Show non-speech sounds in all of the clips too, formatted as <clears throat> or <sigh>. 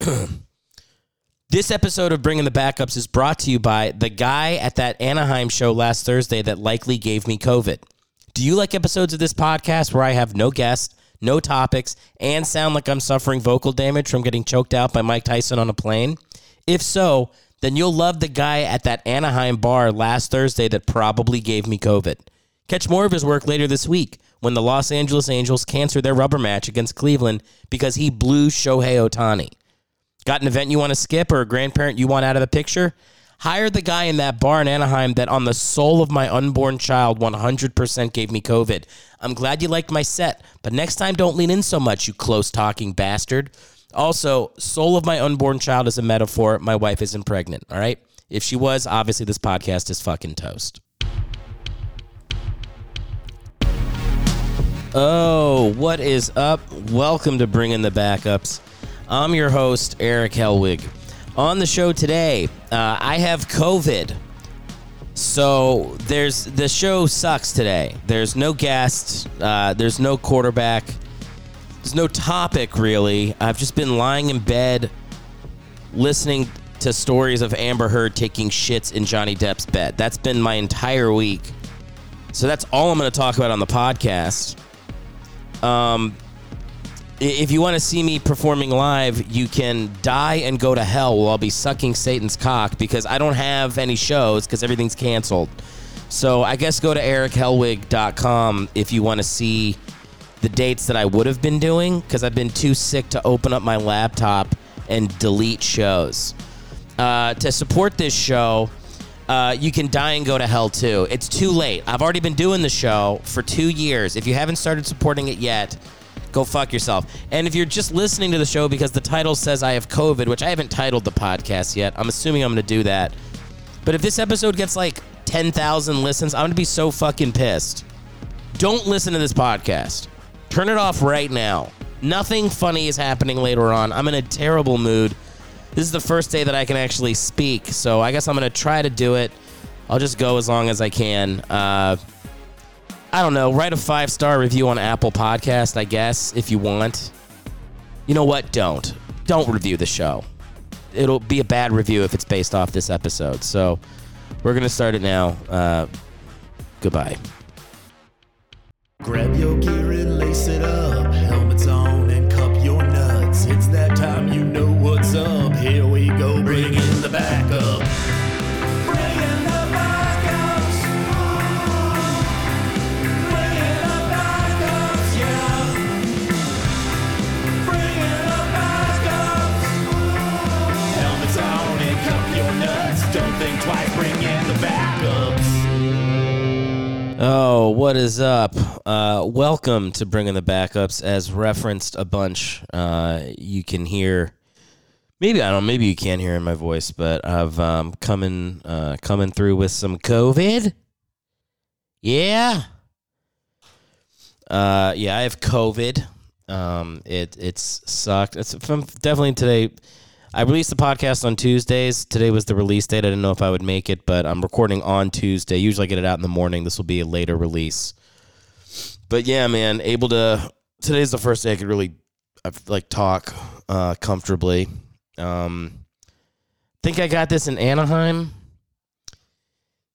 <clears throat> This episode of Bringing the Backups is brought to you by the guy at that Anaheim show last Thursday that likely gave me COVID. Do you like episodes of this podcast where I have no guests, no topics, and sound like I'm suffering vocal damage from getting choked out by Mike Tyson on a plane? If so, then you'll love the guy at that Anaheim bar last Thursday that probably gave me COVID. Catch more of his work later this week when the Los Angeles Angels cancel their rubber match against Cleveland because he blew Shohei Ohtani. Got an event you want to skip or a grandparent you want out of the picture? Hire the guy in that bar in Anaheim that on the soul of my unborn child 100% gave me COVID. I'm glad you liked my set, but next time don't lean in so much, you close talking bastard. Also, soul of my unborn child is a metaphor. My wife isn't pregnant, all right? If she was, obviously this podcast is fucking toast. Oh, what is up? Welcome to Bringing the Backups. I'm your host, Eric Hellwig. On the show today, uh, I have COVID. So there's the show sucks today. There's no guest. Uh, there's no quarterback. There's no topic really. I've just been lying in bed, listening to stories of Amber Heard taking shits in Johnny Depp's bed. That's been my entire week. So that's all I'm going to talk about on the podcast. Um, if you want to see me performing live, you can die and go to hell while I'll be sucking Satan's cock because I don't have any shows because everything's canceled. So I guess go to erichellwig.com if you want to see the dates that I would have been doing because I've been too sick to open up my laptop and delete shows. Uh, to support this show, uh, you can die and go to hell too. It's too late. I've already been doing the show for two years. If you haven't started supporting it yet, go fuck yourself. And if you're just listening to the show because the title says I have COVID, which I haven't titled the podcast yet, I'm assuming I'm going to do that. But if this episode gets like 10,000 listens, I'm going to be so fucking pissed. Don't listen to this podcast. Turn it off right now. Nothing funny is happening later on. I'm in a terrible mood. This is the first day that I can actually speak, so I guess I'm going to try to do it. I'll just go as long as I can. Uh, I don't know. Write a five star review on Apple Podcast, I guess, if you want. You know what? Don't. Don't review the show. It'll be a bad review if it's based off this episode. So we're going to start it now. Uh, goodbye. Grab your gear and lace it up. Oh, what is up? Uh, welcome to Bringing the Backups. As referenced a bunch, uh, you can hear. Maybe I don't. Maybe you can't hear in my voice, but I've um, coming uh, coming through with some COVID. Yeah. Uh, yeah, I have COVID. Um, it it's sucked. It's from definitely today. I released the podcast on Tuesdays. Today was the release date. I didn't know if I would make it, but I'm recording on Tuesday. Usually I get it out in the morning. This will be a later release. But yeah, man, able to today's the first day I could really like talk uh comfortably. Um think I got this in Anaheim.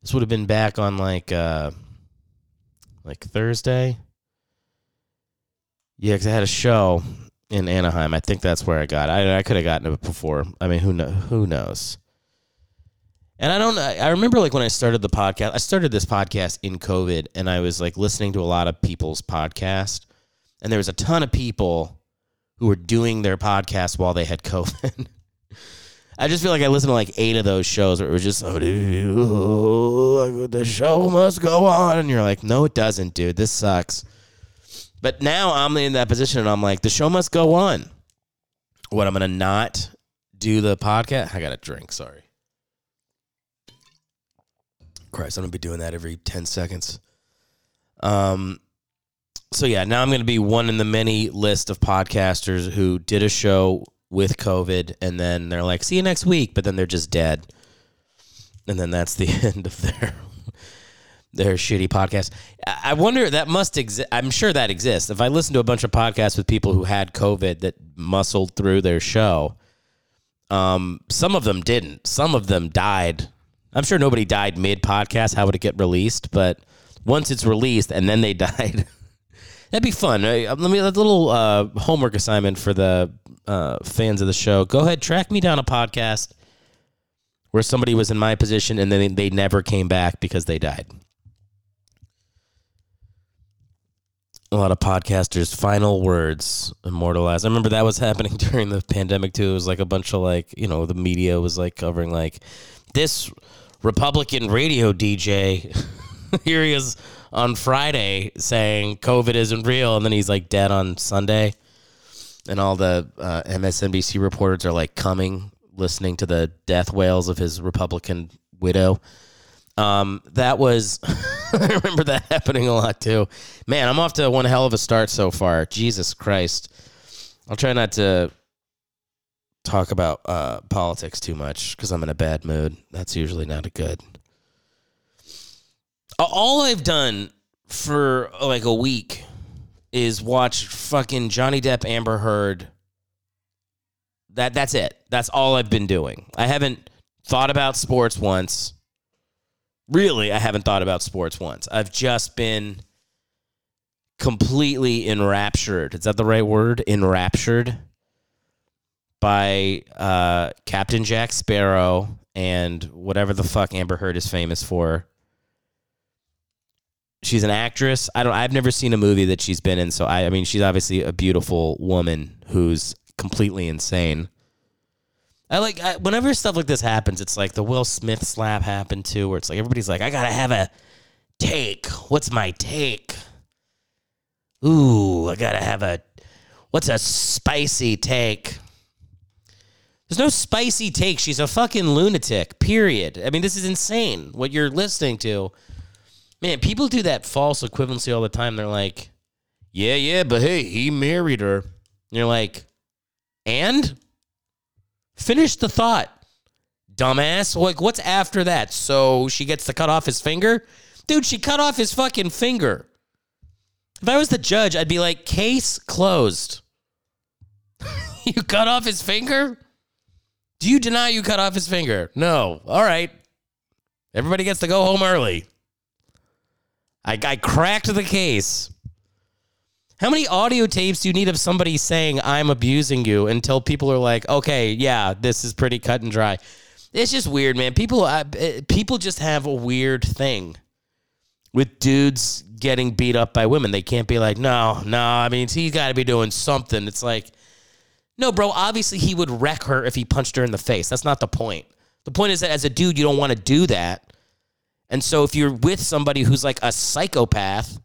This would have been back on like uh like Thursday. Yeah, because I had a show in Anaheim. I think that's where I got. I I could have gotten it before. I mean, who know, who knows? And I don't. I remember like when I started the podcast. I started this podcast in COVID, and I was like listening to a lot of people's podcast, and there was a ton of people who were doing their podcast while they had COVID. <laughs> I just feel like I listened to like eight of those shows where it was just, oh, dude, the show must go on. And you're like, no, it doesn't, dude. This sucks. But now I'm in that position and I'm like, the show must go on. What, I'm to not do the podcast? I got a drink, sorry. Christ, I'm to be doing that every 10 seconds. Um, so yeah, now I'm to be one in the many list of podcasters who did a show with COVID and then they're like, see you next week, but then they're just dead. And then that's the <laughs> end of their their shitty podcast. I wonder that must exist. I'm sure that exists. If I listen to a bunch of podcasts with people who had COVID that muscled through their show, Um, some of them didn't. Some of them died. I'm sure nobody died mid podcast. How would it get released? But once it's released and then they <laughs> died, that'd be fun. Uh, Let me a little uh, homework assignment for the uh, fans of the show. Go ahead, track me down a podcast where somebody was in my position and then they never came back because they died. A lot of podcasters' final words immortalized. I remember that was happening <laughs> during the pandemic too. It was like a bunch of like, you know, the media was like covering like this Republican radio DJ. <laughs> Here he is on Friday saying COVID isn't real, and then he's like dead on Sunday. And all the uh, MSNBC reporters are like coming, listening to the death wails of his Republican widow. Um, that was, <laughs> I remember that happening a lot too. Man, I'm off to one hell of a start so far. Jesus Christ. I'll try not to talk about uh, politics too much because I'm in a bad mood. That's usually not a good. All I've done for like a week is watch fucking Johnny Depp, Amber Heard. That that's it. That's all I've been doing. I haven't thought about sports once really, I haven't thought about sports once. I've just been completely enraptured. Is that the right word? Enraptured by uh, Captain Jack Sparrow and whatever the fuck Amber Heard is famous for. She's an actress. I don't. I've never seen a movie that she's been in. So I. I mean, she's obviously a beautiful woman who's completely insane. I like I, whenever stuff like this happens. It's like the Will Smith slap happened too, where it's like everybody's like, "I gotta have a take. What's my take? Ooh, I gotta have a what's a spicy take." There's no spicy take. She's a fucking lunatic. Period. I mean, this is insane. What you're listening to, man. People do that false equivalency all the time. They're like, "Yeah, yeah, but hey, he married her." And you're like, "And." Finish the thought, dumbass. Like, what's after that? So she gets to cut off his finger? Dude, she cut off his fucking finger. If I was the judge, I'd be like, case closed. <laughs> you cut off his finger? Do you deny you cut off his finger? No. All right. Everybody gets to go home early. I, I cracked the case. How many audio tapes do you need of somebody saying I'm abusing you until people are like, okay, yeah, this is pretty cut and dry? It's just weird, man. People, uh, people just have a weird thing with dudes getting beat up by women. They can't be like, no, no. I mean, he's got to be doing something. It's like, no, bro. Obviously, he would wreck her if he punched her in the face. That's not the point. The point is that as a dude, you don't want to do that. And so, if you're with somebody who's like a psychopath,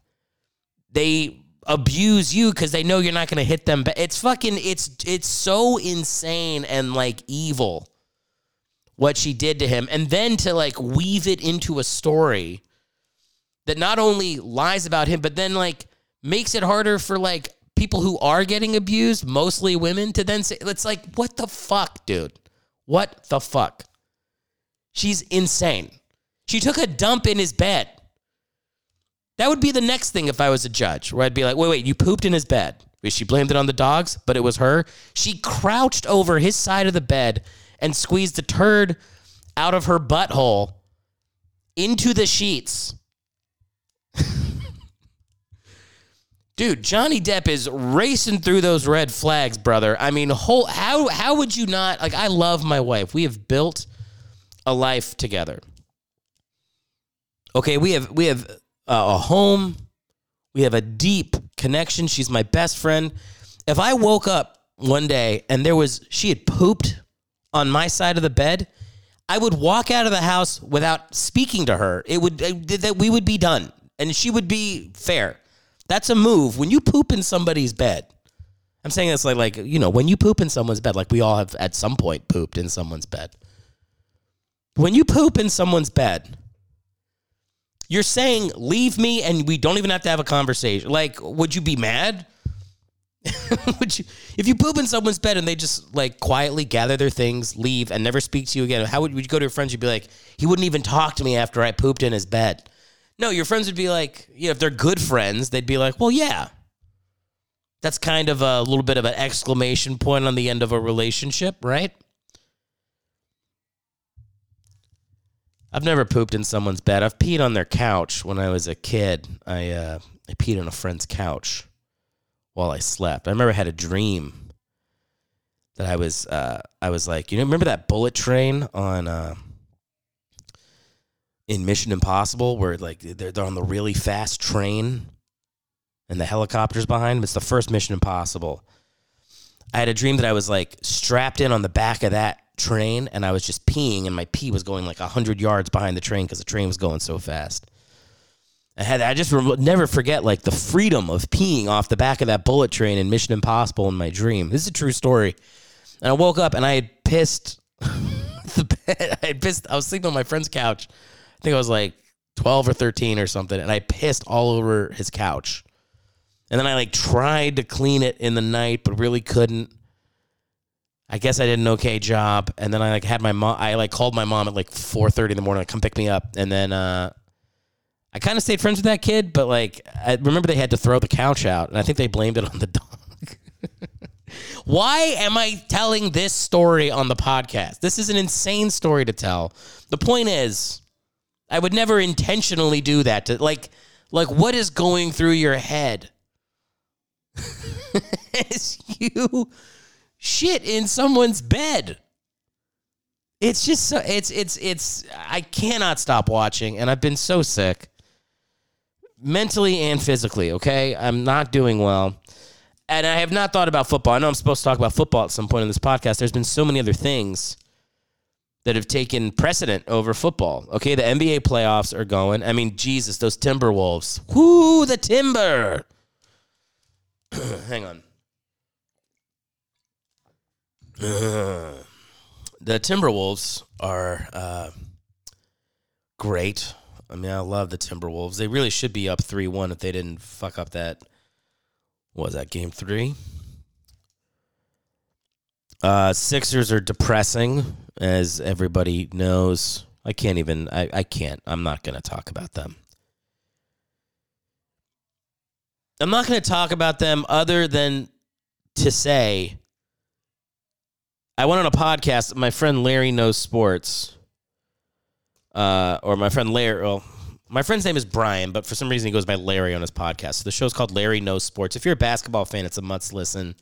they abuse you because they know you're not going to hit them. But it's fucking it's it's so insane and like evil what she did to him, and then to like weave it into a story that not only lies about him, but then like makes it harder for like people who are getting abused, mostly women, to then say it's like what the fuck, dude? What the fuck? She's insane. She took a dump in his bed. That would be the next thing if I was a judge, where I'd be like, wait, wait, you pooped in his bed. She blamed it on the dogs, but it was her. She crouched over his side of the bed and squeezed a turd out of her butthole into the sheets. <laughs> Dude, Johnny Depp is racing through those red flags, brother. I mean, whole, how how would you not like I love my wife. We have built a life together. Okay, we have we have Uh, a home. We have a deep connection. She's my best friend. If I woke up one day and there was, she had pooped on my side of the bed, I would walk out of the house without speaking to her. It would, uh, that we would be done and she would be fair. That's a move. When you poop in somebody's bed, I'm saying this like, like, you know, when you poop in someone's bed, like we all have at some point pooped in someone's bed. When you poop in someone's bed, you're saying leave me and we don't even have to have a conversation. Like, would you be mad? <laughs> would you if you poop in someone's bed and they just like quietly gather their things, leave, and never speak to you again? How would, would you go to your friends? You'd be like, he wouldn't even talk to me after I pooped in his bed. No, your friends would be like, you know, if they're good friends, they'd be like, well, yeah. That's kind of a little bit of an exclamation point on the end of a relationship, right? I've never pooped in someone's bed. I've peed on their couch when I was a kid. I uh, I peed on a friend's couch while I slept. I remember I had a dream that I was uh, I was like, you know, remember that bullet train on uh, in Mission Impossible where like they're, they're on the really fast train and the helicopters behind them. It's the first Mission Impossible. I had a dream that I was like strapped in on the back of that train and I was just peeing and my pee was going like 100 yards behind the train because the train was going so fast. I had I just re- never forget like the freedom of peeing off the back of that bullet train in Mission Impossible in my dream. This is a true story. And I woke up and I had pissed <laughs> the bed. I had pissed. I was sleeping on my friend's couch. I think I was like 12 or 13 or something, and I pissed all over his couch. And then I like tried to clean it in the night, but really couldn't. I guess I did an okay job. And then I like had my mom. I like called my mom at like 4:30 in the morning to come pick me up. And then uh, I kind of stayed friends with that kid, but like I remember they had to throw the couch out, and I think they blamed it on the <laughs> dog. Why am I telling this story on the podcast? This is an insane story to tell. The point is, I would never intentionally do that. To like, like what is going through your head? <laughs> As you shit in someone's bed. It's just so it's it's it's I cannot stop watching and I've been so sick mentally and physically, okay? I'm not doing well. And I have not thought about football. I know I'm supposed to talk about football at some point in this podcast. There's been so many other things that have taken precedent over football. Okay, the NBA playoffs are going. I mean, Jesus, those Timberwolves. Whoo, the Timber. <clears throat> Hang on. <sighs> the Timberwolves are uh, great. I mean, I love the Timberwolves. They really should be up 3 1 if they didn't fuck up that. What was that, game three? Uh, Sixers are depressing, as everybody knows. I can't even, I, I can't. I'm not going to talk about them. I'm not going to talk about them other than to say I went on a podcast. My friend Larry knows sports, uh, or my friend Larry. Well, my friend's name is Brian, but for some reason he goes by Larry on his podcast. So the show's called Larry Knows Sports. If you're a basketball fan, it's a must listen.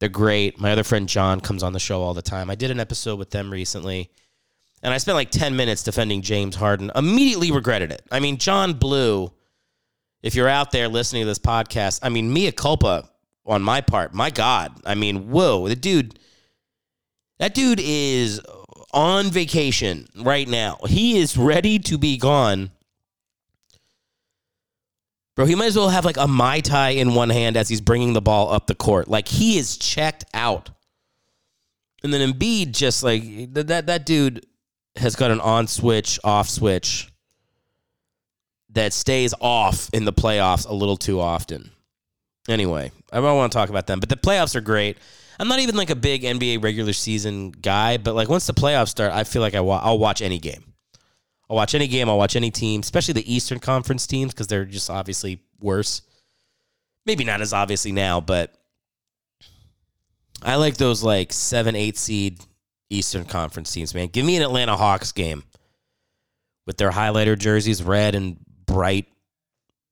They're great. My other friend John comes on the show all the time. I did an episode with them recently, and I spent like 10 minutes defending James Harden. Immediately regretted it. I mean, John Blue, if you're out there listening to this podcast, I mean, mea culpa on my part. My God. I mean, whoa, the dude, that dude is on vacation right now. He is ready to be gone. Bro, he might as well have like a Mai Tai in one hand as he's bringing the ball up the court. Like he is checked out. And then Embiid just like that that, dude has got an on switch, off switch that stays off in the playoffs a little too often. Anyway, I don't want to talk about them, but the playoffs are great. I'm not even like a big NBA regular season guy, but like once the playoffs start, I feel like I wa- I'll watch any game. I'll watch any game. I'll watch any team, especially the Eastern Conference teams because they're just obviously worse. Maybe not as obviously now, but I like those like seven, eight seed Eastern Conference teams, man. Give me an Atlanta Hawks game with their highlighter jerseys, red and bright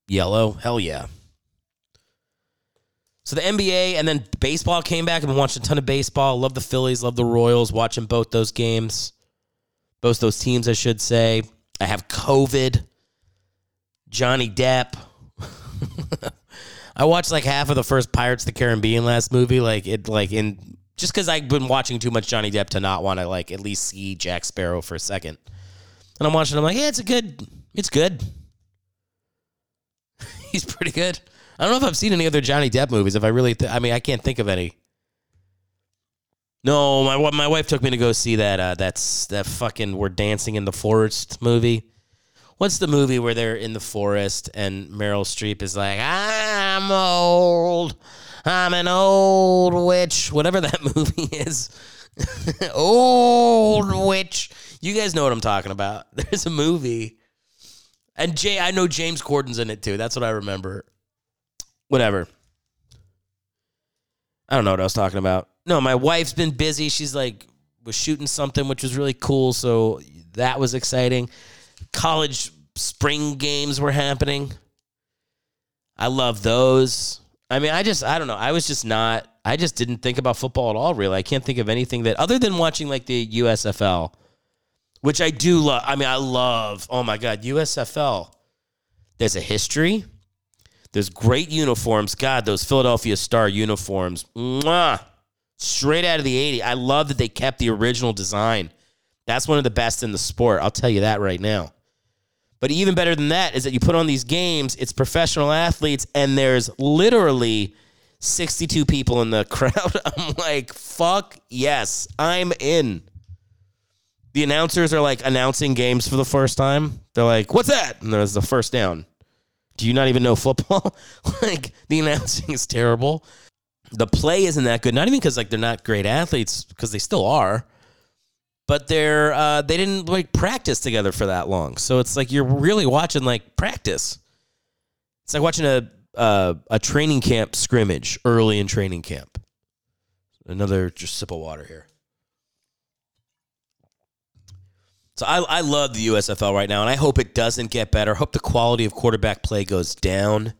yellow. Hell yeah. So the NBA and then baseball came back. I've been watching a ton of baseball. Love the Phillies, love the Royals, watching both those games. Both those teams, I should say. I have COVID. Johnny Depp. <laughs> I watched like half of the first Pirates of the Caribbean last movie, like it, like in just because I've been watching too much Johnny Depp to not want to like at least see Jack Sparrow for a second. And I'm watching. I'm like, yeah, it's a good. It's good. <laughs> He's pretty good. I don't know if I've seen any other Johnny Depp movies. If I really, th- I mean, I can't think of any. No, my my wife took me to go see that. Uh, that's that fucking "We're Dancing in the Forest" movie. What's the movie where they're in the forest and Meryl Streep is like, "I'm old, I'm an old witch," whatever <laughs> that movie is. <laughs> old witch. You guys know what I'm talking about. <laughs> There's a movie, and Jay, I know James Corden's in it too. That's what I remember. Whatever. I don't know what I was talking about. No, my wife's been busy. She's like was shooting something which was really cool. So that was exciting. College spring games were happening. I love those. I mean, I just, I don't know. I was just not, I just didn't think about football at all, really. I can't think of anything that, other than watching like the USFL, which I do love. I mean, I love, oh my God, USFL. There's a history. There's great uniforms. God, those Philadelphia Star uniforms. Mwah, straight out of the 80s. I love that they kept the original design. That's one of the best in the sport. I'll tell you that right now. But even better than that is that you put on these games, it's professional athletes, and there's literally 62 people in the <laughs> crowd. I'm like, fuck yes, I'm in. The announcers are like announcing games for the first time. They're like, what's that? And there's the first down. Do you not even know football? <laughs> like, the announcing is terrible. The play isn't that good. Not even because like they're not great athletes, because they still are but they're uh, they didn't like practice together for that long. So it's like you're really watching like practice. It's like watching a uh, a training camp scrimmage early in training camp. Another just sip of water here. So I, I love the USFL right now, and I hope it doesn't get better. I hope the quality of quarterback play goes down.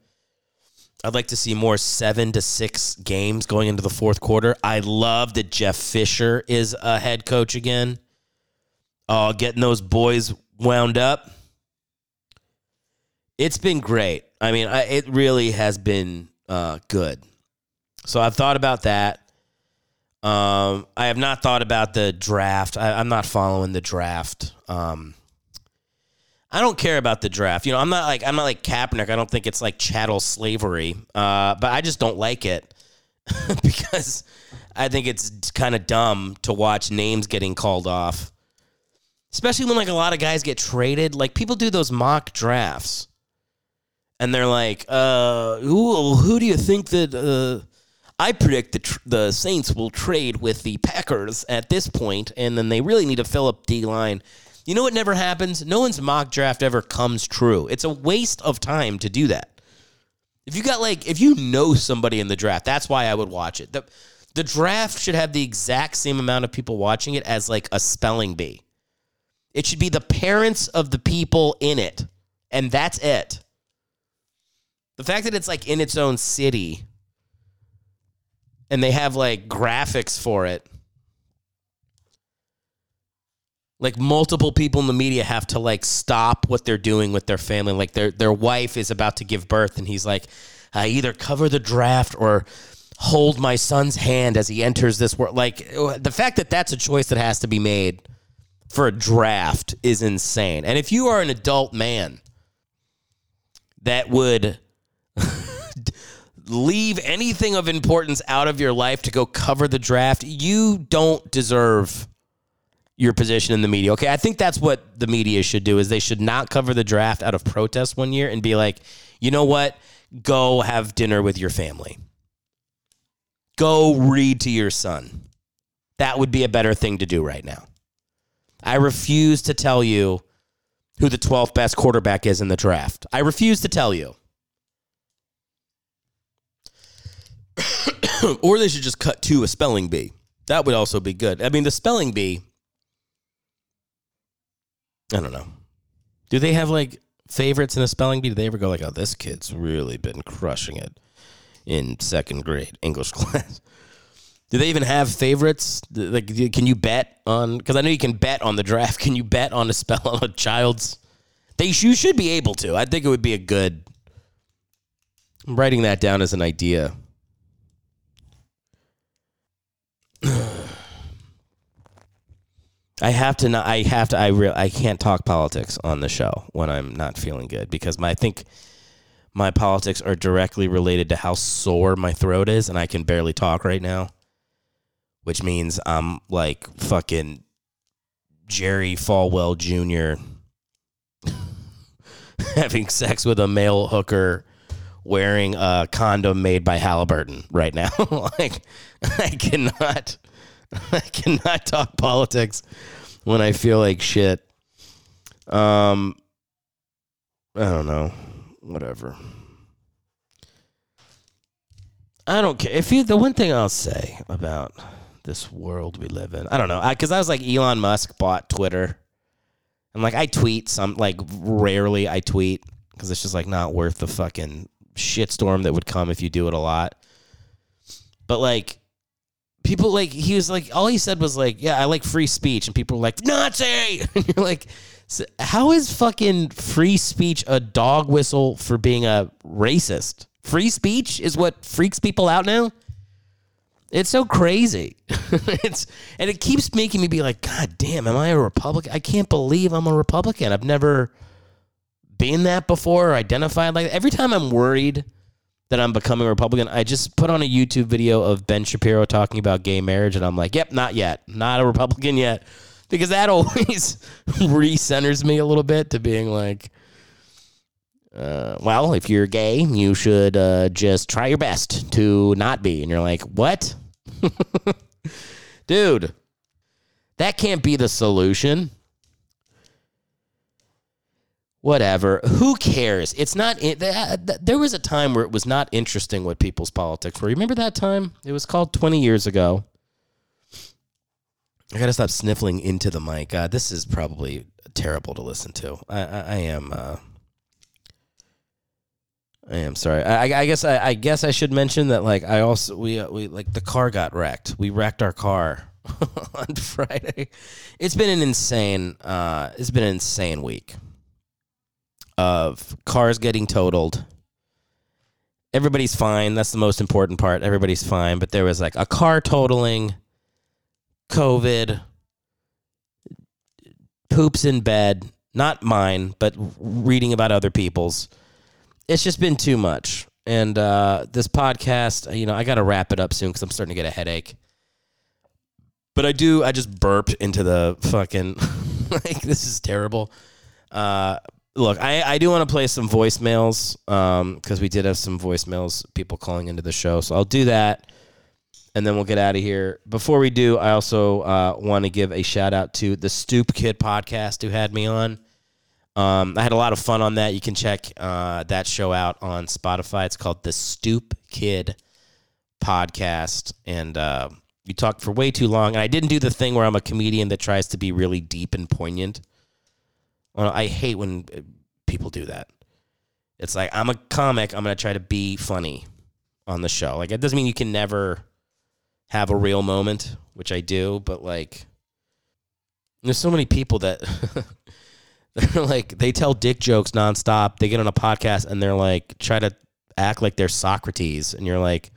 I'd like to see more seven to six games going into the fourth quarter. I love that Jeff Fisher is a head coach again. Oh, getting those boys wound up. It's been great. I mean, I, it really has been uh, good. So I've thought about that. Um, I have not thought about the draft. I, am not following the draft. Um, I don't care about the draft. You know, I'm not like I'm not like Kaepernick. I don't think it's like chattel slavery. Uh, but I just don't like it <laughs> because I think it's kind of dumb to watch names getting called off. Especially when like a lot of guys get traded. Like people do those mock drafts. And they're like, uh, who, who do you think that uh, I predict the, tr- the Saints will trade with the Packers at this point, and then they really need to fill up D line. You know what never happens? No one's mock draft ever comes true. It's a waste of time to do that. If you got like, if you know somebody in the draft, that's why I would watch it. The, the draft should have the exact same amount of people watching it as like a spelling bee. It should be the parents of the people in it, and that's it. The fact that it's like in its own city and they have like graphics for it. Like multiple people in the media have to like stop what they're doing with their family. Like their their wife is about to give birth and he's like I either cover the draft or hold my son's hand as he enters this world like the fact that that's a choice that has to be made for a draft is insane. And if you are an adult man that would <laughs> leave anything of importance out of your life to go cover the draft you don't deserve your position in the media. Okay, I think that's what the media should do is they should not cover the draft out of protest one year and be like, "You know what? Go have dinner with your family. Go read to your son." That would be a better thing to do right now. I refuse to tell you who the 12th best quarterback is in the draft. I refuse to tell you. <coughs> or they should just cut to a spelling bee. That would also be good. I mean, the spelling bee I don't know. Do they have like favorites in a spelling bee? Do they ever go like, "Oh, this kid's really been crushing it in second grade English <laughs> class"? Do they even have favorites? Like, can you bet on? Because I know you can bet on the draft. <laughs> Can you bet on a spell on a child's? They you should be able to. I think it would be a good. I'm writing that down as an idea. I have to not. I have to. I real. I can't talk politics on the show when I'm not feeling good because my I think my politics are directly related to how sore my throat is, and I can barely talk right now. Which means I'm like fucking Jerry Falwell Jr. <laughs> having sex with a male hooker wearing a condom made by Halliburton right now. <laughs> like I cannot <laughs> I cannot talk politics when I feel like shit. Um, I don't know. Whatever. I don't care. If you, the one thing I'll say about this world we live in, I don't know, because I, I was like Elon Musk bought Twitter, And like I tweet some like rarely I tweet because it's just like not worth the fucking shitstorm that would come if you do it a lot. But like people like he was like all he said was like yeah I like free speech and people were like Nazi <laughs> and you're like how is fucking free speech a dog whistle for being a racist? Free speech is what freaks people out now. It's so crazy. <laughs> it's and it keeps making me be like, God damn, am I a Republican? I can't believe I'm a Republican. I've never been that before or identified like every time I'm worried that I'm becoming a Republican, I just put on a YouTube video of Ben Shapiro talking about gay marriage and I'm like, yep, not yet. Not a Republican yet. Because that <laughs> always re-centers me a little bit to being like, uh, well, if you're gay, you should uh, just try your best to not be. And you're like, what? <laughs> Dude, that can't be the solution. Whatever. Who cares? It's not. It, there was a time where it was not interesting what people's politics were. Remember that time? It was called 20 years ago. I gotta stop sniffling into the mic. God, this is probably terrible to listen to. I, I, I am. Uh, I am sorry. I, I guess I, I, guess I should mention that like I also we uh, we like the car got wrecked. We wrecked our car <laughs> on Friday. It's been an insane. Uh, it's been an insane week of cars getting totaled. Everybody's fine. That's the most important part. Everybody's fine. But there was like a car totaling, COVID, poops in bed. Not mine, but reading about other people's it's just been too much. And uh, this podcast, you know, I got to wrap it up soon because I'm starting to get a headache. But I do, I just burped into the fucking, <laughs> like, this is terrible. Uh, look, I, I do want to play some voicemails because um, we did have some voicemails, people calling into the show. So I'll do that and then we'll get out of here. Before we do, I also uh, want to give a shout out to the Stoop Kid podcast who had me on. Um, I had a lot of fun on that. You can check uh, that show out on Spotify. It's called the Stoop Kid Podcast, and uh, we talked for way too long. And I didn't do the thing where I'm a comedian that tries to be really deep and poignant. I hate when uh, people do that. It's like I'm a comic. I'm gonna try to be funny on the show. Like it doesn't mean you can never have a real moment, which I do, but like there's so many people that <laughs> They're like they tell dick jokes nonstop. They get on a podcast and they're like try to act like they're Socrates, and you're like,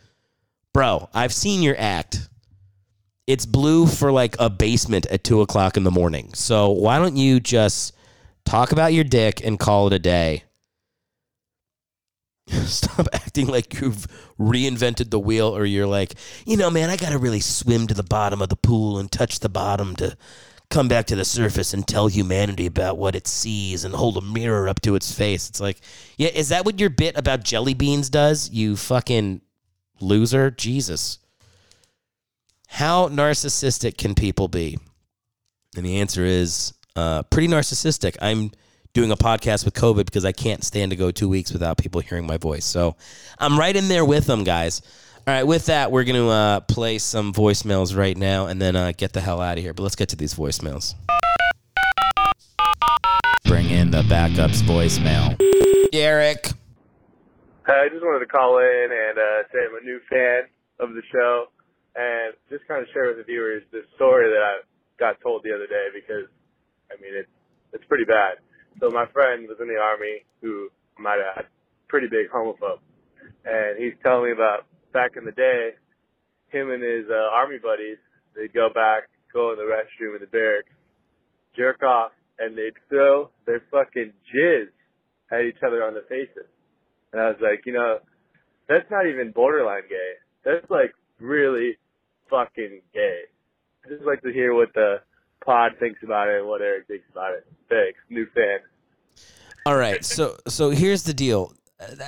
bro, I've seen your act. It's blue for like a basement at two o'clock in the morning. So why don't you just talk about your dick and call it a day? <laughs> Stop acting like you've reinvented the wheel or you're like, you know, man, I got to really swim to the bottom of the pool and touch the bottom to come back to the surface and tell humanity about what it sees and hold a mirror up to its face. It's like, yeah, is that what your bit about jelly beans does? You fucking loser. Jesus. How narcissistic can people be? And the answer is uh, pretty narcissistic. I'm doing a podcast with COVID because I can't stand to go two weeks without people hearing my voice. So I'm right in there with them, guys. All right, with that, we're going to uh, play some voicemails right now and then uh, get the hell out of here. But let's get to these voicemails. Bring in the backups voicemail. Derek. I just wanted to call in and uh, say I'm a new fan of the show and just kind of share with the viewers this story that I got told the other day because, I mean, it's, it's pretty bad. So my friend was in the army who might have had pretty big homophobe. And he's telling me about back in the day, him and his uh, army buddies, they'd go back, go in the restroom in the barracks, jerk off, and they'd throw their fucking jizz at each other on the faces. And I was like, you know, that's not even borderline gay. That's like really fucking gay. I just like to hear what the pod thinks about it what Eric thinks about it. Thanks, new fan. All right, so so here's the deal.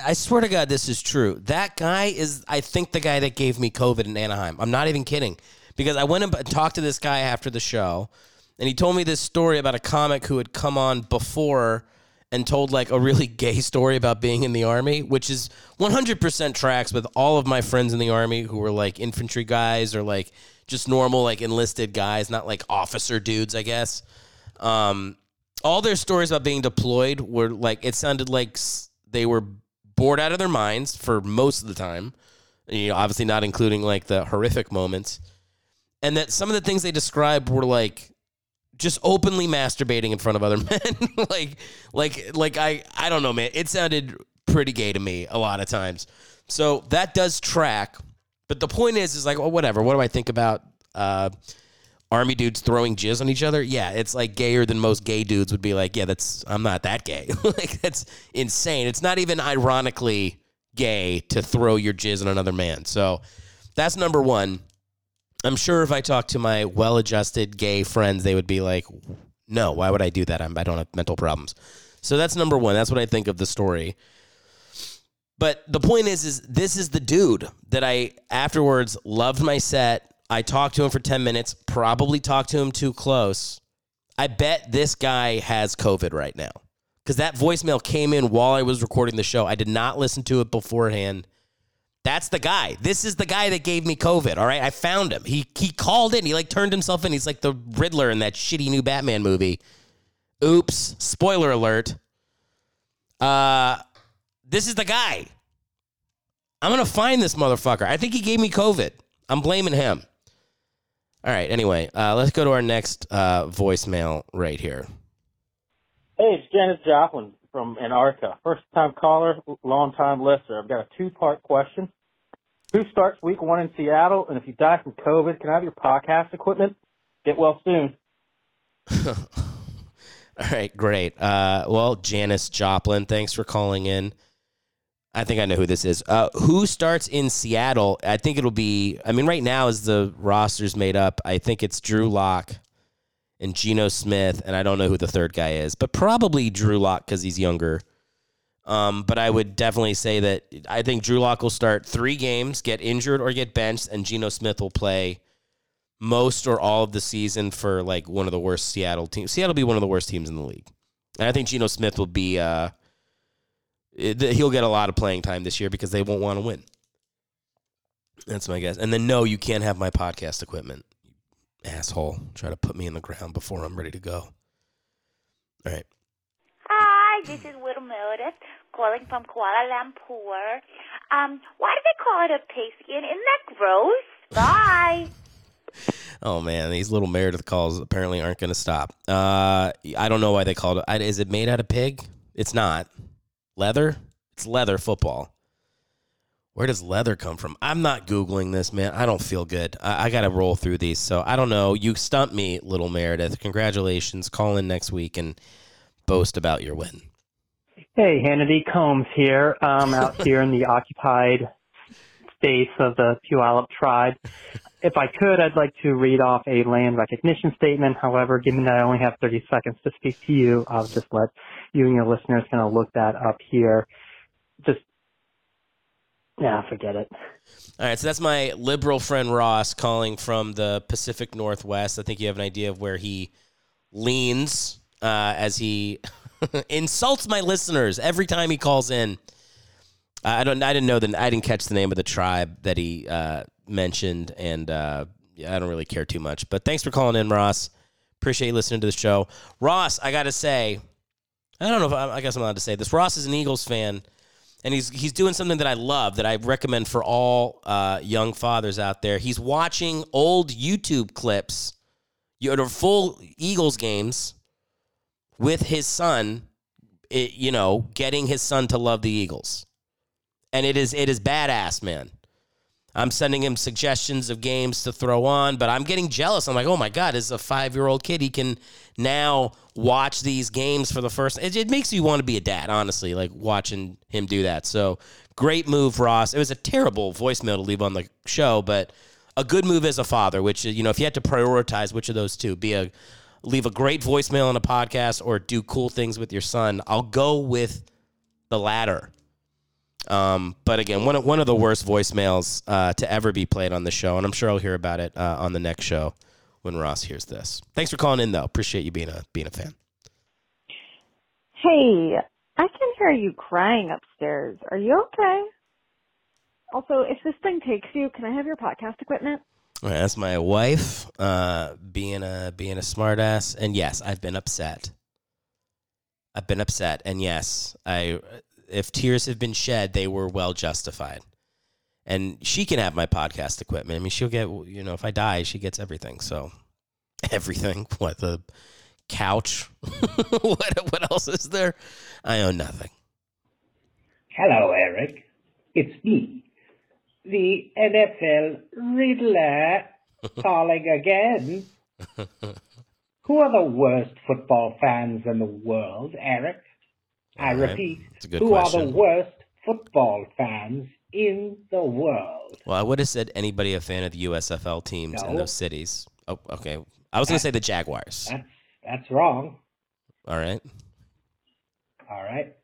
I swear to God, this is true. That guy is, I think, the guy that gave me COVID in Anaheim. I'm not even kidding. Because I went and talked to this guy after the show, and he told me this story about a comic who had come on before and told like a really <laughs> gay story about being in the army, which is 100% tracks with all of my friends in the army who were like infantry guys or like just normal like enlisted guys, not like officer dudes, I guess. Um, all their stories about being deployed were like it sounded like they were bored out of their minds for most of the time. You know, obviously not including like the horrific moments, and that some of the things they described were like just openly masturbating in front of other <laughs> men. like, like, like I, I don't know, man. It sounded pretty gay to me a lot of times. So that does track. But the point is, is like, well, whatever. What do I think about uh, army dudes throwing jizz on each other? Yeah, it's like gayer than most gay dudes would be like, yeah, that's I'm not that gay. <laughs> like that's insane. It's not even ironically gay to throw your jizz on another man. So that's number one. I'm sure if I talk to my well-adjusted gay friends, they would be like, "No, why would I do that? I'm, I don't have mental problems." So that's number one. That's what I think of the story. But the point is, is this is the dude that I afterwards loved my set. I talked to him for ten minutes. Probably talked to him too close. I bet this guy has COVID right now because that voicemail came in while I was recording the show. I did not listen to it beforehand. That's the guy. This is the guy that gave me COVID. All right, I found him. He he called in. He like turned himself in. He's like the Riddler in that shitty new Batman movie. Oops! Spoiler alert. Uh, this is the guy. I'm gonna find this motherfucker. I think he gave me COVID. I'm blaming him. All right. Anyway, uh, let's go to our next uh, voicemail right here. Hey, it's Janis Joplin from Antarctica. First time caller, long time listener. I've got a two part question. Who starts week one in Seattle? And if you die from COVID, can I have your podcast equipment? Get well soon. <laughs> All right, great. Uh, well, Janis Joplin, thanks for calling in. I think I know who this is. Uh, who starts in Seattle? I think it'll be. I mean, right now as the roster's made up, I think it's Drew Lock and Geno Smith, and I don't know who the third guy is, but probably Drew Lock because he's younger. Um, but I would definitely say that I think Drew Lock will start three games, get injured or get benched, and Geno Smith will play most or all of the season for like one of the worst Seattle teams. Seattle will be one of the worst teams in the league, and I think Geno Smith will be. Uh, it- he'll get a lot of playing time this year because they won't want to win. That's my guess. And then no, you can't have my podcast equipment, you asshole. Try to put me in the ground before I'm ready to go. All right. Hi, this is Widow Meredith calling from Kuala Lumpur. Um, why do they call it a pigskin? Isn't that gross? Bye. <laughs> Oh man, these little Meredith calls apparently aren't going to stop. Uh, I don't know why they called it. Is it made out of pig? It's not. Leather? It's leather football. Where does leather come from? I'm not googling this, man. I don't feel good. I, I got to roll through these, so I don't know. You stumped me, little Meredith. Congratulations. Call in next week and boast about your win. Hey, Hannity Combs here. I'm out <laughs> here in the occupied space of the Puyallup tribe. If I could, I'd like to read off a land recognition statement. However, given that I only have 30 seconds to speak to you, I'll just let you and your listeners kind of look that up here. Just, yeah, forget it. All right, so that's my liberal friend Ross calling from the Pacific Northwest. I think you have an idea of where he leans uh, as he <laughs> insults my listeners every time he calls in. I don't. I didn't know that. I didn't catch the name of the tribe that he uh, mentioned, and uh, I don't really care too much. But thanks for calling in, Ross. Appreciate you listening to the show, Ross. I got to say, I don't know if I, I guess I'm allowed to say this. Ross is an Eagles fan and he's he's doing something that I love that I recommend for all uh, young fathers out there. He's watching old YouTube clips, you know, full Eagles games with his son. It, you know, getting his son to love the Eagles, and it is it is badass, man. I'm sending him suggestions of games to throw on, but I'm getting jealous. I'm like, oh my god, as a five year old kid, he can now watch these games for the first. It, it makes you want to be a dad, honestly, like watching him do that. So great move, Ross. It was a terrible voicemail to leave on the show, but a good move as a father. Which you know, if you had to prioritize which of those two, be a leave a great voicemail on a podcast or do cool things with your son, I'll go with the latter. Um, but again, one of, one of the worst voicemails uh, to ever be played on the show, and I'm sure I'll hear about it uh, on the next show when Ross hears this. Thanks for calling in, though. Appreciate you being a being a fan. Hey, I can hear you crying upstairs. Are you okay? Also, if this thing takes you, can I have your podcast equipment? Right, that's my wife uh, being a being a smartass, and yes, I've been upset. I've been upset, and yes, I if tears have been shed, they were well justified. And she can have my podcast equipment. I mean, she'll get you know if I die, she gets everything. So <laughs> everything. What the couch? <laughs> what what else is there? I own nothing. Hello, Eric. It's me, the NFL Riddler, <laughs> calling again. Who are the worst football fans in the world, Eric? I right. repeat, It's a good who are the worst football fans in the world? Well, I would have said anybody a fan of the USFL teams in those cities. Oh, okay. I was going to say the Jaguars. That's that's wrong. All right. All right,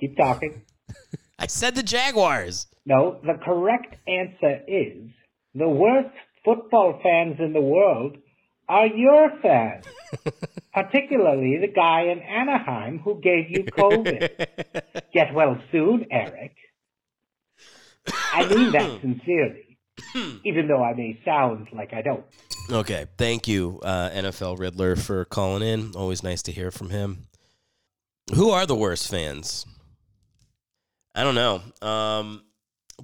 keep talking. <laughs> I said the Jaguars. No, the correct answer is the worst football fans in the world are your fans, <laughs> particularly the guy in Anaheim who gave you COVID. <laughs> Get well soon, Eric. I mean that <laughs> sincerely, even though I may sound like I don't. Okay. Thank you, uh, NFL Riddler, for calling in. Always nice to hear from him. Who are the worst fans? I don't know. Um,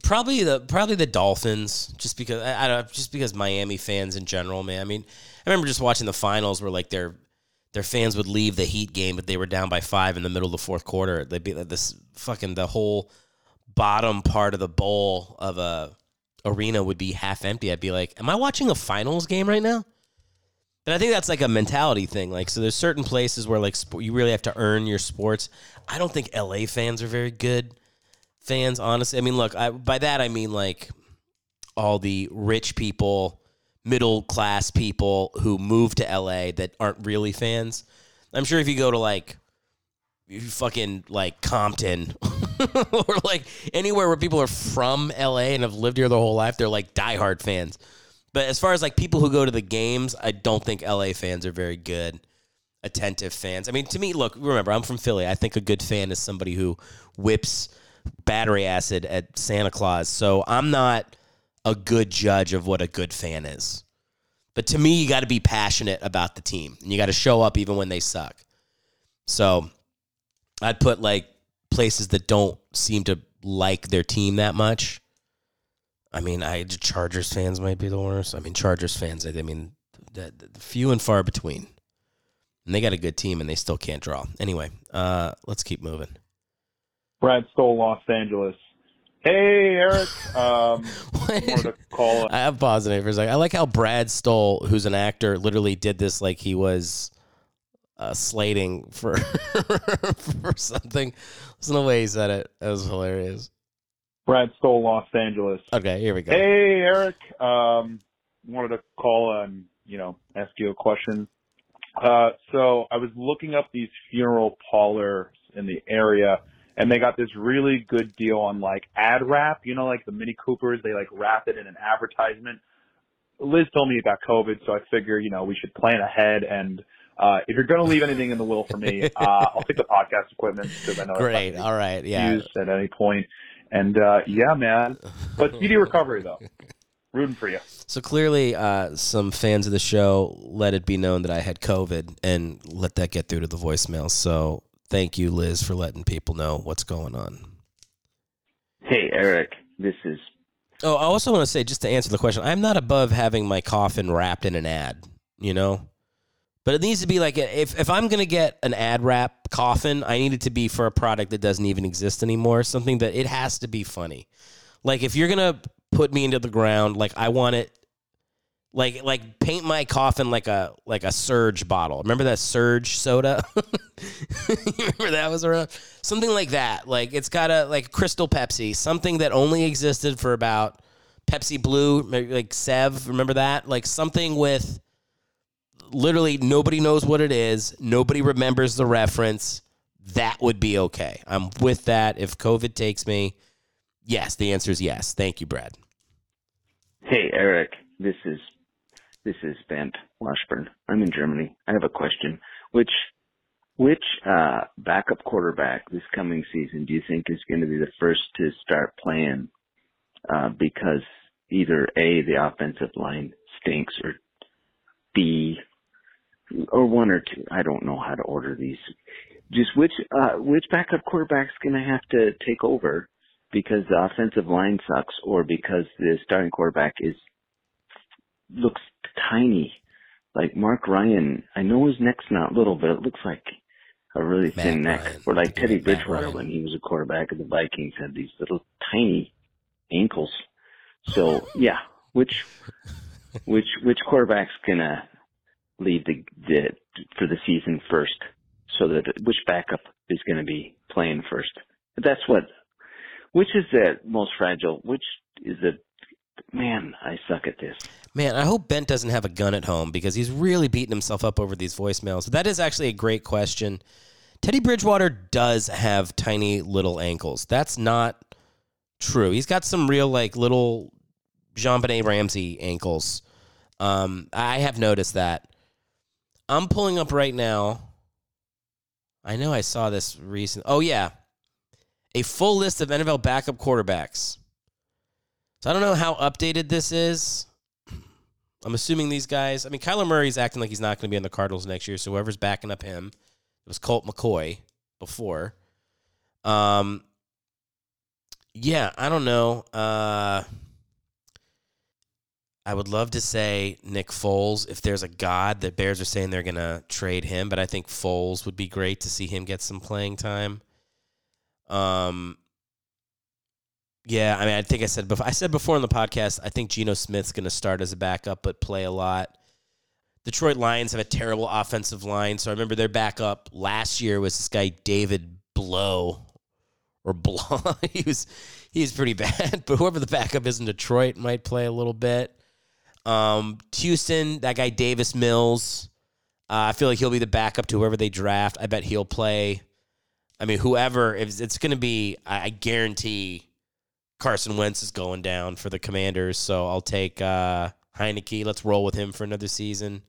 probably the probably the Dolphins, just because I, I don't just because Miami fans in general, man. I mean, I remember just watching the finals where like their their fans would leave the Heat game, but they were down by five in the middle of the fourth quarter. They'd be like this fucking the whole bottom part of the bowl of a arena would be half empty. I'd be like, "Am I watching a finals game right now?" And I think that's like a mentality thing. Like, so there's certain places where like sp- you really have to earn your sports. I don't think LA fans are very good fans, honestly. I mean, look, I, by that I mean like all the rich people, middle class people who move to LA that aren't really fans. I'm sure if you go to like you fucking like Compton <laughs> or like anywhere where people are from LA and have lived here their whole life, they're like diehard fans. But as far as like people who go to the games, I don't think LA fans are very good, attentive fans. I mean, to me, look, remember, I'm from Philly. I think a good fan is somebody who whips battery acid at Santa Claus. So I'm not a good judge of what a good fan is. But to me, you got to be passionate about the team and you got to show up even when they suck. So I'd put like places that don't seem to like their team that much. I mean, I Chargers fans might be the worst. I mean, Chargers fans. I mean, the, the few and far between. And they got a good team, and they still can't draw. Anyway, uh, let's keep moving. Brad Stoll Los Angeles. Hey, Eric. <laughs> Um, wanted to. I have paused it for a second. I like how Brad Stoll, who's an actor, literally did this like he was uh, slating for <laughs> for something. Listen to the way he said it. That was hilarious. Brad Stoll, Los Angeles. Okay, here we go. Hey, Eric. Um, wanted to call and you know ask you a question. Uh, so I was looking up these funeral parlors in the area, and they got this really good deal on like ad wrap. You know, like the Mini Coopers, they like wrap it in an advertisement. Liz told me you got COVID, so I figure you know we should plan ahead. And uh, if you're going to leave anything in the will for me, <laughs> uh, I'll take the podcast equipment because I know Great. All right. Yeah. used at any point. And uh, yeah, man. But <laughs> speedy recovery though. Rooting for you. So clearly, uh, some fans of the show let it be known that I had COVID and let that get through to the voicemail. So thank you, Liz, for letting people know what's going on. Hey, Eric. This is Oh, I also want to say, just to answer the question, I'm not above having my coffin wrapped in an ad, you know? But it needs to be like, if, if I'm going to get an ad wrap coffin, I need it to be for a product that doesn't even exist anymore. Something that it has to be funny. Like, if you're going to put me into the ground, like, I want it, like, like paint my coffin like a, like a Surge bottle. Remember that Surge soda? <laughs> <laughs> remember that was around? Something like that. Like, it's got a, like, Crystal Pepsi, something that only existed for about Pepsi Blue, maybe like Sev. Remember that? Like, something with, literally nobody knows what it is. Nobody remembers the reference. That would be okay. I'm with that. If COVID takes me, yes, the answer is yes. Thank you, Brad. Hey, Eric. This is this is Bent Washburn. I'm in Germany. I have a question. Which which uh, backup quarterback this coming season do you think is going to be the first to start playing? Uh, because either a the offensive line stinks, or b or one or two. I don't know how to order these. Just which uh, which backup quarterback's going to have to take over because the offensive line sucks, or because the starting quarterback is looks tiny. Like Matt Ryan, I know his neck's not little, but it looks like a really Matt thin neck. Ryan. Or like Teddy Bridgewater when he was a quarterback of the Vikings had these little tiny ankles. So yeah, which which which quarterback's gonna lead the, the for the season first? So that which backup is gonna be playing first? That's what. Which is the most fragile? Which is the man? I suck at this. Man, I hope Bent doesn't have a gun at home because he's really beating himself up over these voicemails. But that is actually a great question. Teddy Bridgewater does have tiny little ankles. That's not true. He's got some real like little JonBenét Ramsey ankles. Um, I have noticed that. I'm pulling up right now. I know I saw this recent. Oh yeah, a full list of NFL backup quarterbacks. So I don't know how updated this is. I'm assuming these guys. I mean, Kyler Murray's acting like he's not going to be on the Cardinals next year. So whoever's backing up him, it was Colt McCoy before. Um, yeah, I don't know. Uh, I would love to say Nick Foles. If there's a god, the Bears are saying they're going to trade him, but I think Foles would be great to see him get some playing time. Um, yeah, I mean, I think I said before. I said before on the podcast. I think Geno Smith's going to start as a backup, but play a lot. Detroit Lions have a terrible offensive line, so I remember their backup last year was this guy David Blough or Blah. <laughs> he was he was pretty <laughs> bad, but whoever the backup is in Detroit might play a little bit. Um, Houston, that guy Davis Mills. Uh, I feel like he'll be the backup to whoever they draft. I bet he'll play. I mean, whoever if it's going to be, I guarantee Carson Wentz is going down for the Commanders. So I'll take uh, Heinicke. Let's roll with him for another season.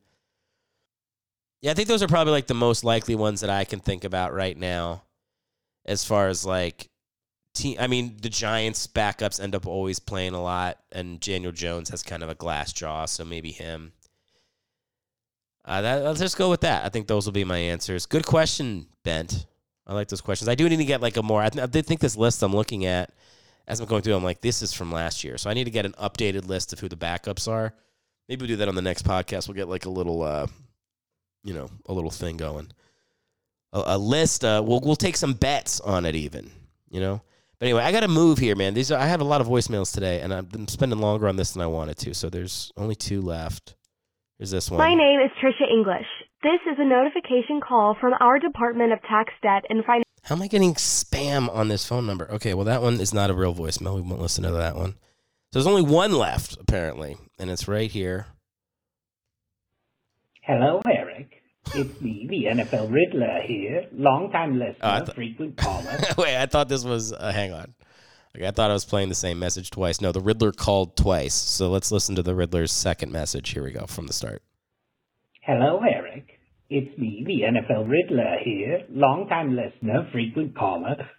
Yeah, I think those are probably like the most likely ones that I can think about right now, as far as like team. I mean, the Giants backups end up always playing a lot, and Daniel Jones has kind of a glass jaw, so maybe him. Uh, that, let's just go with that. I think those will be my answers. Good question, Bent. I like those questions. I do need to get like a more. I, th- I think this list I'm looking at as I'm going through. I'm like, this is from last year, so I need to get an updated list of who the backups are. Maybe we'll do that on the next podcast. We'll get like a little, uh, you know, a little thing going, a, a list. Uh, we'll we'll take some bets on it, even. You know. But anyway, I got to move here, man. These are, I have a lot of voicemails today, and I've been spending longer on this than I wanted to. So there's only two left. Here's this one. My name is Trisha English. This is a notification call from our Department of Tax, Debt, and Financial. How am I getting spam on this phone number? Okay, well that one is not a real voicemail. We won't listen to that one. So there's only one left apparently, and it's right here. Hello, Eric. It's me, the NFL Riddler here, longtime listener, Oh, I thought- frequent caller. <laughs> Wait, I thought this was. Uh, hang on. Okay, I thought I was playing the same message twice. No, the Riddler called twice. So let's listen to the Riddler's second message. Here we go from the start. Hello, Eric. It's me, the NFL Riddler here, longtime listener, frequent caller.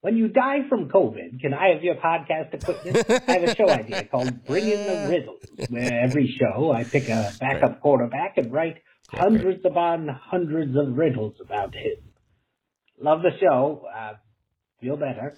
When you die from COVID, can I have your podcast equipment? I have a show idea called Bring in the Riddles, where every show I pick a backup quarterback and write hundreds upon hundreds of riddles about him. Love the show. Uh, feel better.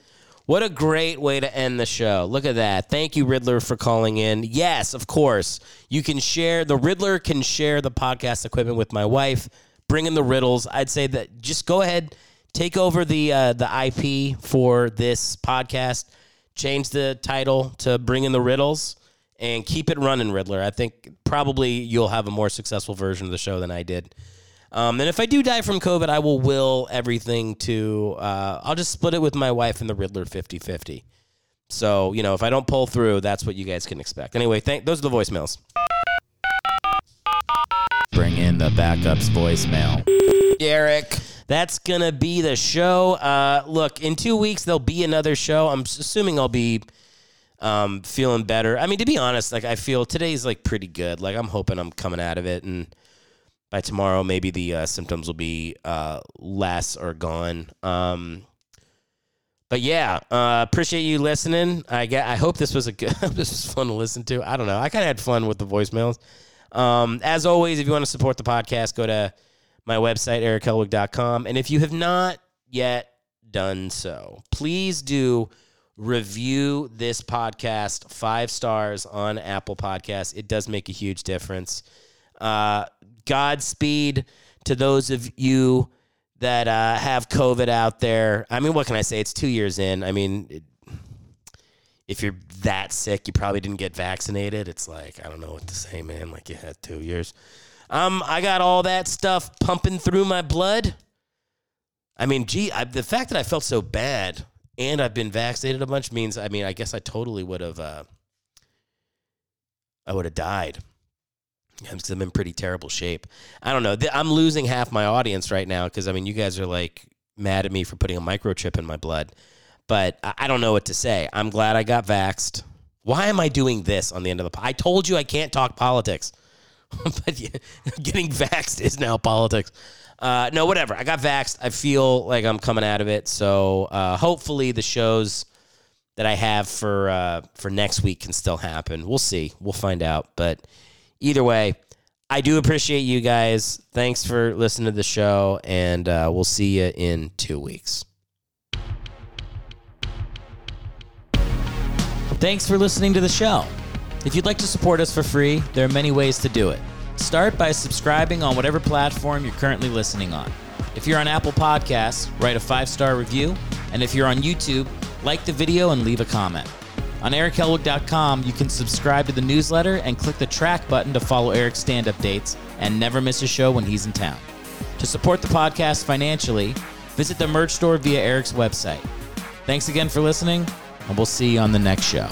What a great way to end the show. Look at that. Thank you, Riddler, for calling in. Yes, of course. You can share, the Riddler can share the podcast equipment with my wife. Bring in the riddles. I'd say that just go ahead, take over the uh, the IP for this podcast, change the title to Bring in the Riddles, and keep it running, Riddler. I think probably you'll have a more successful version of the show than I did. Um, and if I do die from COVID, I will will everything to, uh, I'll just split it with my wife and the Riddler 50 50. So, you know, if I don't pull through, that's what you guys can expect. Anyway, thank, those are the voicemails. Bring in the backups voicemail. Eric. That's going to be the show. Uh, look, in two weeks, there'll be another show. I'm assuming I'll be um, feeling better. I mean, to be honest, like, I feel today's like pretty good. Like, I'm hoping I'm coming out of it. And by tomorrow, maybe the uh, symptoms will be uh, less or gone. Um, but yeah, uh, appreciate you listening. I get. I hope this was a good. <laughs> this was fun to listen to. I don't know. I kind of had fun with the voicemails. Um, as always, if you want to support the podcast, go to my website, erichellwig.com. And if you have not yet done so, please do review this podcast five stars on Apple Podcasts. It does make a huge difference. Uh, Godspeed to those of you that uh, have COVID out there. I mean, what can I say? It's two years in. I mean, it, if you're that sick, you probably didn't get vaccinated. It's like I don't know what to say, man. Like you had two years. Um, I got all that stuff pumping through my blood. I mean, gee, I, the fact that I felt so bad and I've been vaccinated a bunch means, I mean, I guess I totally would have, uh, I would have died because I'm in pretty terrible shape. I don't know. I'm losing half my audience right now because I mean, you guys are like mad at me for putting a microchip in my blood, but I don't know what to say. I'm glad I got vaxxed. Why am I doing this on the end of the? Po- I told you I can't talk politics, <laughs> but <laughs> getting vaxxed is now politics. Uh, no, whatever. I got vaxxed. I feel like I'm coming out of it. So uh, hopefully the shows that I have for uh, for next week can still happen. We'll see. We'll find out. But either way, I do appreciate you guys. Thanks for listening to the show, and uh, we'll see you in two weeks. Thanks for listening to the show. If you'd like to support us for free, there are many ways to do it. Start by subscribing on whatever platform you're currently listening on. If you're on Apple Podcasts, write a five star review. And if you're on YouTube, like the video and leave a comment. On erichellwig.com, you can subscribe to the newsletter and click the track button to follow Eric's stand up dates and never miss a show when he's in town. To support the podcast financially, visit the merch store via Eric's website. Thanks again for listening, and we'll see you on the next show.